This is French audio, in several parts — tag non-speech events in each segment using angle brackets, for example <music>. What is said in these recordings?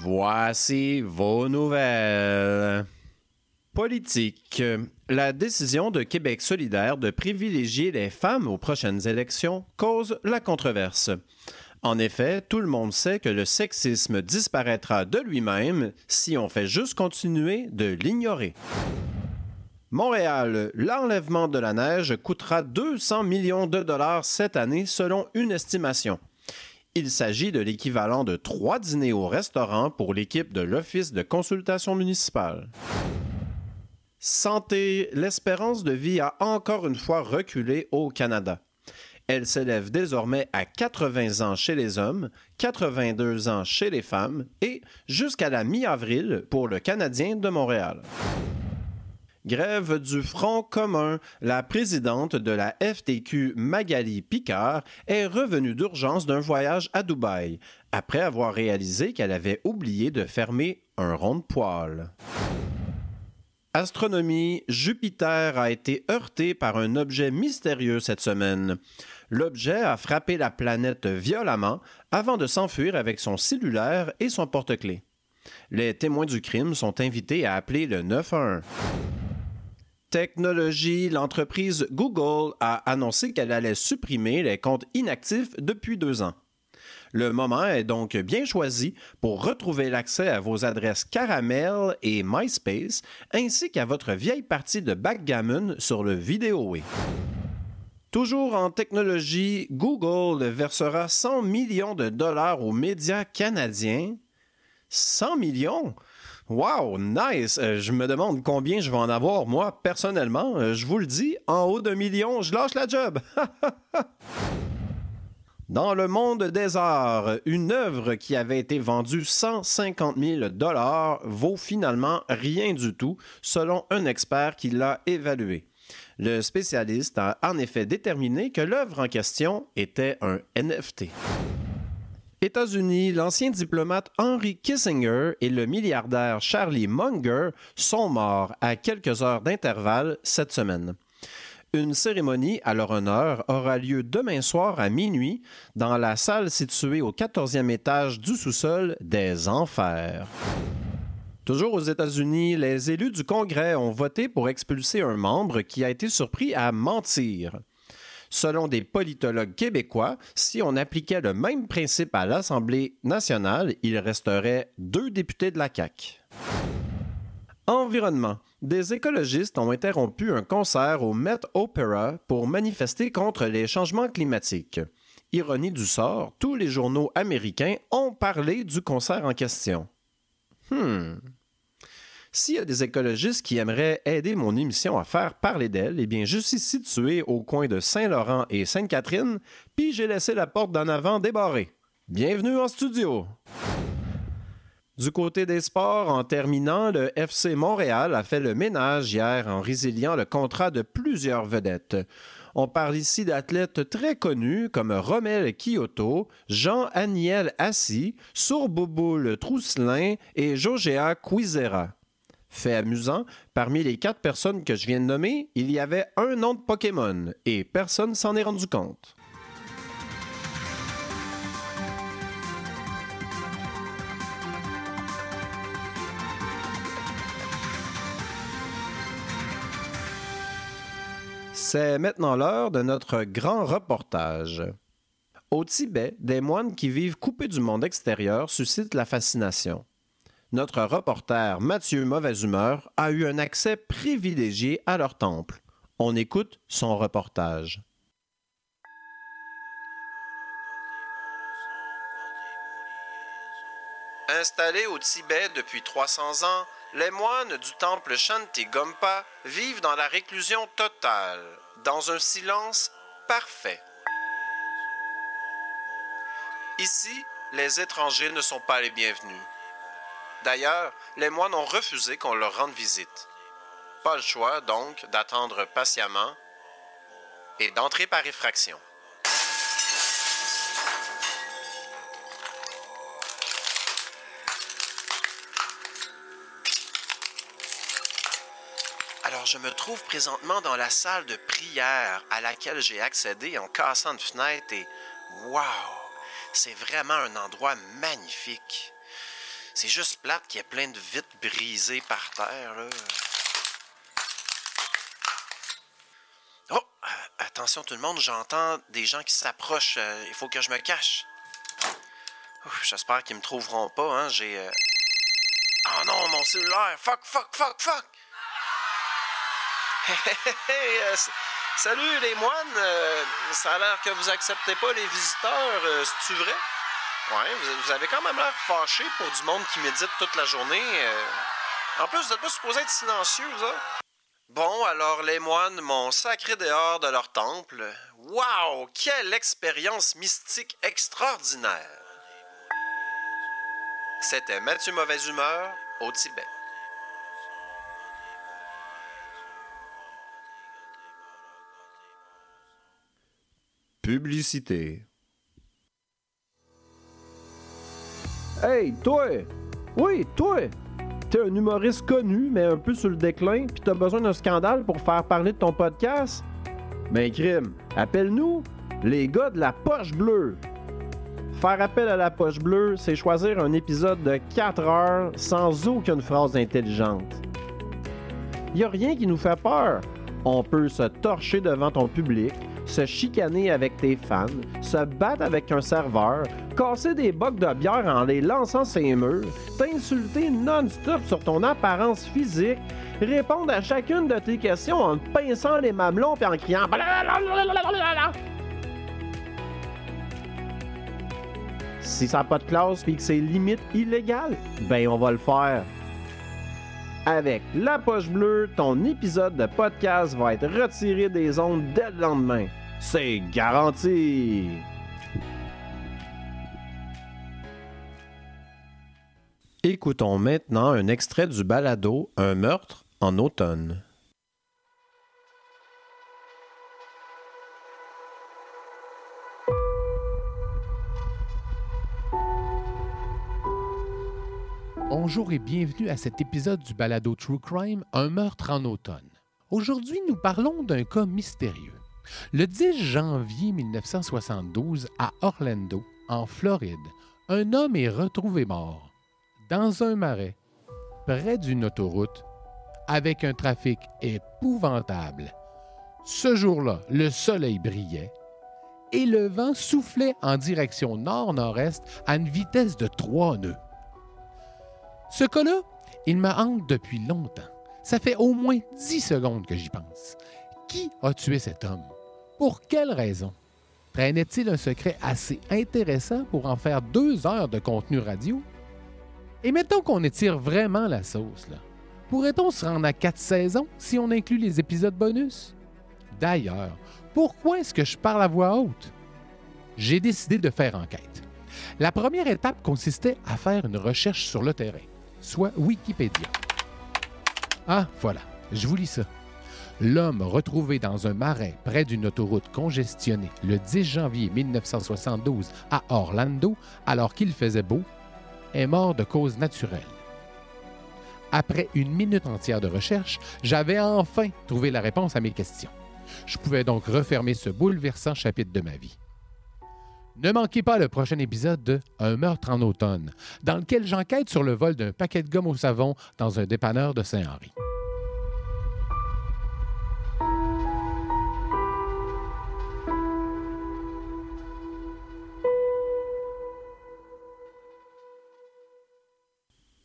Voici vos nouvelles. Politique. La décision de Québec solidaire de privilégier les femmes aux prochaines élections cause la controverse. En effet, tout le monde sait que le sexisme disparaîtra de lui-même si on fait juste continuer de l'ignorer. Montréal, l'enlèvement de la neige coûtera 200 millions de dollars cette année selon une estimation. Il s'agit de l'équivalent de trois dîners au restaurant pour l'équipe de l'Office de consultation municipale. Santé, l'espérance de vie a encore une fois reculé au Canada. Elle s'élève désormais à 80 ans chez les hommes, 82 ans chez les femmes et jusqu'à la mi-avril pour le Canadien de Montréal. Grève du Front commun. La présidente de la FTQ, Magali Picard, est revenue d'urgence d'un voyage à Dubaï, après avoir réalisé qu'elle avait oublié de fermer un rond de poil. Astronomie, Jupiter a été heurté par un objet mystérieux cette semaine. L'objet a frappé la planète violemment avant de s'enfuir avec son cellulaire et son porte-clés. Les témoins du crime sont invités à appeler le 911. Technologie, l'entreprise Google a annoncé qu'elle allait supprimer les comptes inactifs depuis deux ans. Le moment est donc bien choisi pour retrouver l'accès à vos adresses Caramel et MySpace, ainsi qu'à votre vieille partie de backgammon sur le Vidéoway. Toujours en technologie, Google versera 100 millions de dollars aux médias canadiens. 100 millions? Wow, nice! Euh, je me demande combien je vais en avoir, moi, personnellement. Euh, je vous le dis, en haut d'un million, je lâche la job. <laughs> Dans le monde des arts, une œuvre qui avait été vendue 150 000 dollars vaut finalement rien du tout, selon un expert qui l'a évalué. Le spécialiste a en effet déterminé que l'œuvre en question était un NFT. États-Unis, l'ancien diplomate Henry Kissinger et le milliardaire Charlie Munger sont morts à quelques heures d'intervalle cette semaine. Une cérémonie à leur honneur aura lieu demain soir à minuit dans la salle située au 14e étage du sous-sol des Enfers. Toujours aux États-Unis, les élus du Congrès ont voté pour expulser un membre qui a été surpris à mentir. Selon des politologues québécois, si on appliquait le même principe à l'Assemblée nationale, il resterait deux députés de la CAQ. Environnement. Des écologistes ont interrompu un concert au Met Opera pour manifester contre les changements climatiques. Ironie du sort, tous les journaux américains ont parlé du concert en question. Hmm. S'il y a des écologistes qui aimeraient aider mon émission à faire parler d'elle, eh bien, je suis situé au coin de Saint-Laurent et Sainte-Catherine, puis j'ai laissé la porte d'en avant débarrée. Bienvenue en studio! Du côté des sports, en terminant, le FC Montréal a fait le ménage hier en résiliant le contrat de plusieurs vedettes. On parle ici d'athlètes très connus comme Romel Kyoto, Jean-Aniel Assis, Sourbouboule Trousselin et Jogéa Quizera. Fait amusant, parmi les quatre personnes que je viens de nommer, il y avait un nom de Pokémon et personne s'en est rendu compte. C'est maintenant l'heure de notre grand reportage. Au Tibet, des moines qui vivent coupés du monde extérieur suscitent la fascination. Notre reporter Mathieu Mauvaise Humeur a eu un accès privilégié à leur temple. On écoute son reportage. Installés au Tibet depuis 300 ans, les moines du temple Shanti Gompa vivent dans la réclusion totale, dans un silence parfait. Ici, les étrangers ne sont pas les bienvenus. D'ailleurs, les moines ont refusé qu'on leur rende visite. Pas le choix, donc, d'attendre patiemment et d'entrer par effraction. Alors, je me trouve présentement dans la salle de prière à laquelle j'ai accédé en cassant une fenêtre et wow, c'est vraiment un endroit magnifique. C'est juste plate qu'il y ait plein de vitres brisées par terre, là. Oh! euh, attention tout le monde, j'entends des gens qui s'approchent. euh, il faut que je me cache. J'espère qu'ils me trouveront pas, hein. J'ai. euh, Oh non, mon cellulaire! Fuck, fuck, fuck, fuck! Hey, euh, s- salut les moines! euh, ça a l'air que vous acceptez pas les visiteurs, euh, c'est-tu vrai? Ouais, vous, avez quand même l'air fâché pour du monde qui médite toute la journée. euh. En plus, vous n'êtes pas supposé être silencieux, autres. Bon, alors les moines m'ont sacré dehors de leur temple. Waouh! Quelle expérience mystique extraordinaire! C'était Mathieu Mauvaise Humeur au Tibet. Publicité. Hey, toi! Oui, toi! T'es un humoriste connu, mais un peu sur le déclin, puis t'as besoin d'un scandale pour faire parler de ton podcast? Ben, crime, appelle-nous les gars de la poche bleue. Faire appel à la poche bleue, c'est choisir un épisode de 4 heures sans aucune phrase intelligente. Y a rien qui nous fait peur. On peut se torcher devant ton public, se chicaner avec tes fans, se battre avec un serveur, casser des bocs de bière en les lançant ses murs, t'insulter non-stop sur ton apparence physique, répondre à chacune de tes questions en te pinçant les mamelons et en criant. Si ça n'a pas de classe et que c'est limite illégal, ben on va le faire. Avec La Poche Bleue, ton épisode de podcast va être retiré des ondes dès le lendemain. C'est garanti! Écoutons maintenant un extrait du balado Un meurtre en automne. Bonjour et bienvenue à cet épisode du balado True Crime, Un meurtre en automne. Aujourd'hui, nous parlons d'un cas mystérieux. Le 10 janvier 1972, à Orlando, en Floride, un homme est retrouvé mort dans un marais, près d'une autoroute, avec un trafic épouvantable. Ce jour-là, le soleil brillait et le vent soufflait en direction nord-nord-est à une vitesse de 3 nœuds. Ce cas-là, il me hante depuis longtemps. Ça fait au moins 10 secondes que j'y pense. Qui a tué cet homme? Pour quelle raison? Traînait-il un secret assez intéressant pour en faire deux heures de contenu radio? Et mettons qu'on étire vraiment la sauce. Pourrait-on se rendre à quatre saisons si on inclut les épisodes bonus? D'ailleurs, pourquoi est-ce que je parle à voix haute? J'ai décidé de faire enquête. La première étape consistait à faire une recherche sur le terrain, soit Wikipédia. Ah, voilà, je vous lis ça. L'homme retrouvé dans un marais près d'une autoroute congestionnée le 10 janvier 1972 à Orlando, alors qu'il faisait beau, est mort de cause naturelle. Après une minute entière de recherche, j'avais enfin trouvé la réponse à mes questions. Je pouvais donc refermer ce bouleversant chapitre de ma vie. Ne manquez pas le prochain épisode de Un meurtre en automne, dans lequel j'enquête sur le vol d'un paquet de gomme au savon dans un dépanneur de Saint-Henri.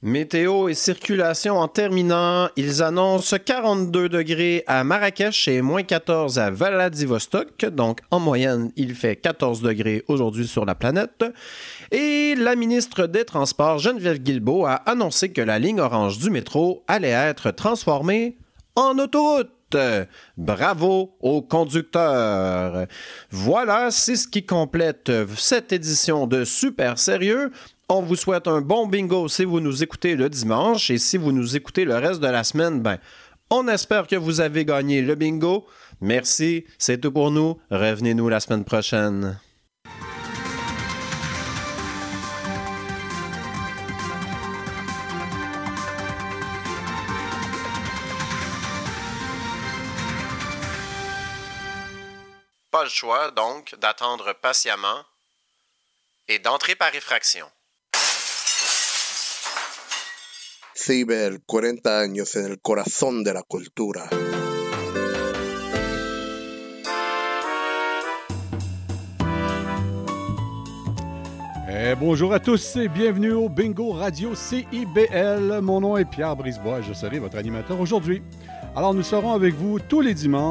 Météo et circulation en terminant, ils annoncent 42 degrés à Marrakech et moins 14 à Vladivostok. Donc, en moyenne, il fait 14 degrés aujourd'hui sur la planète. Et la ministre des Transports, Geneviève Guilbeault, a annoncé que la ligne orange du métro allait être transformée en autoroute. Bravo aux conducteurs. Voilà, c'est ce qui complète cette édition de Super Sérieux. On vous souhaite un bon bingo si vous nous écoutez le dimanche et si vous nous écoutez le reste de la semaine, ben, on espère que vous avez gagné le bingo. Merci, c'est tout pour nous. Revenez-nous la semaine prochaine. Pas le choix, donc, d'attendre patiemment et d'entrer par effraction. Ciber, 40 años en el corazón de la cultura. Eh, bonjour à tous et bienvenue au Bingo Radio CIBL. Mon nom est Pierre Brisebois et je serai votre animateur aujourd'hui. Alors nous serons avec vous tous les dimanches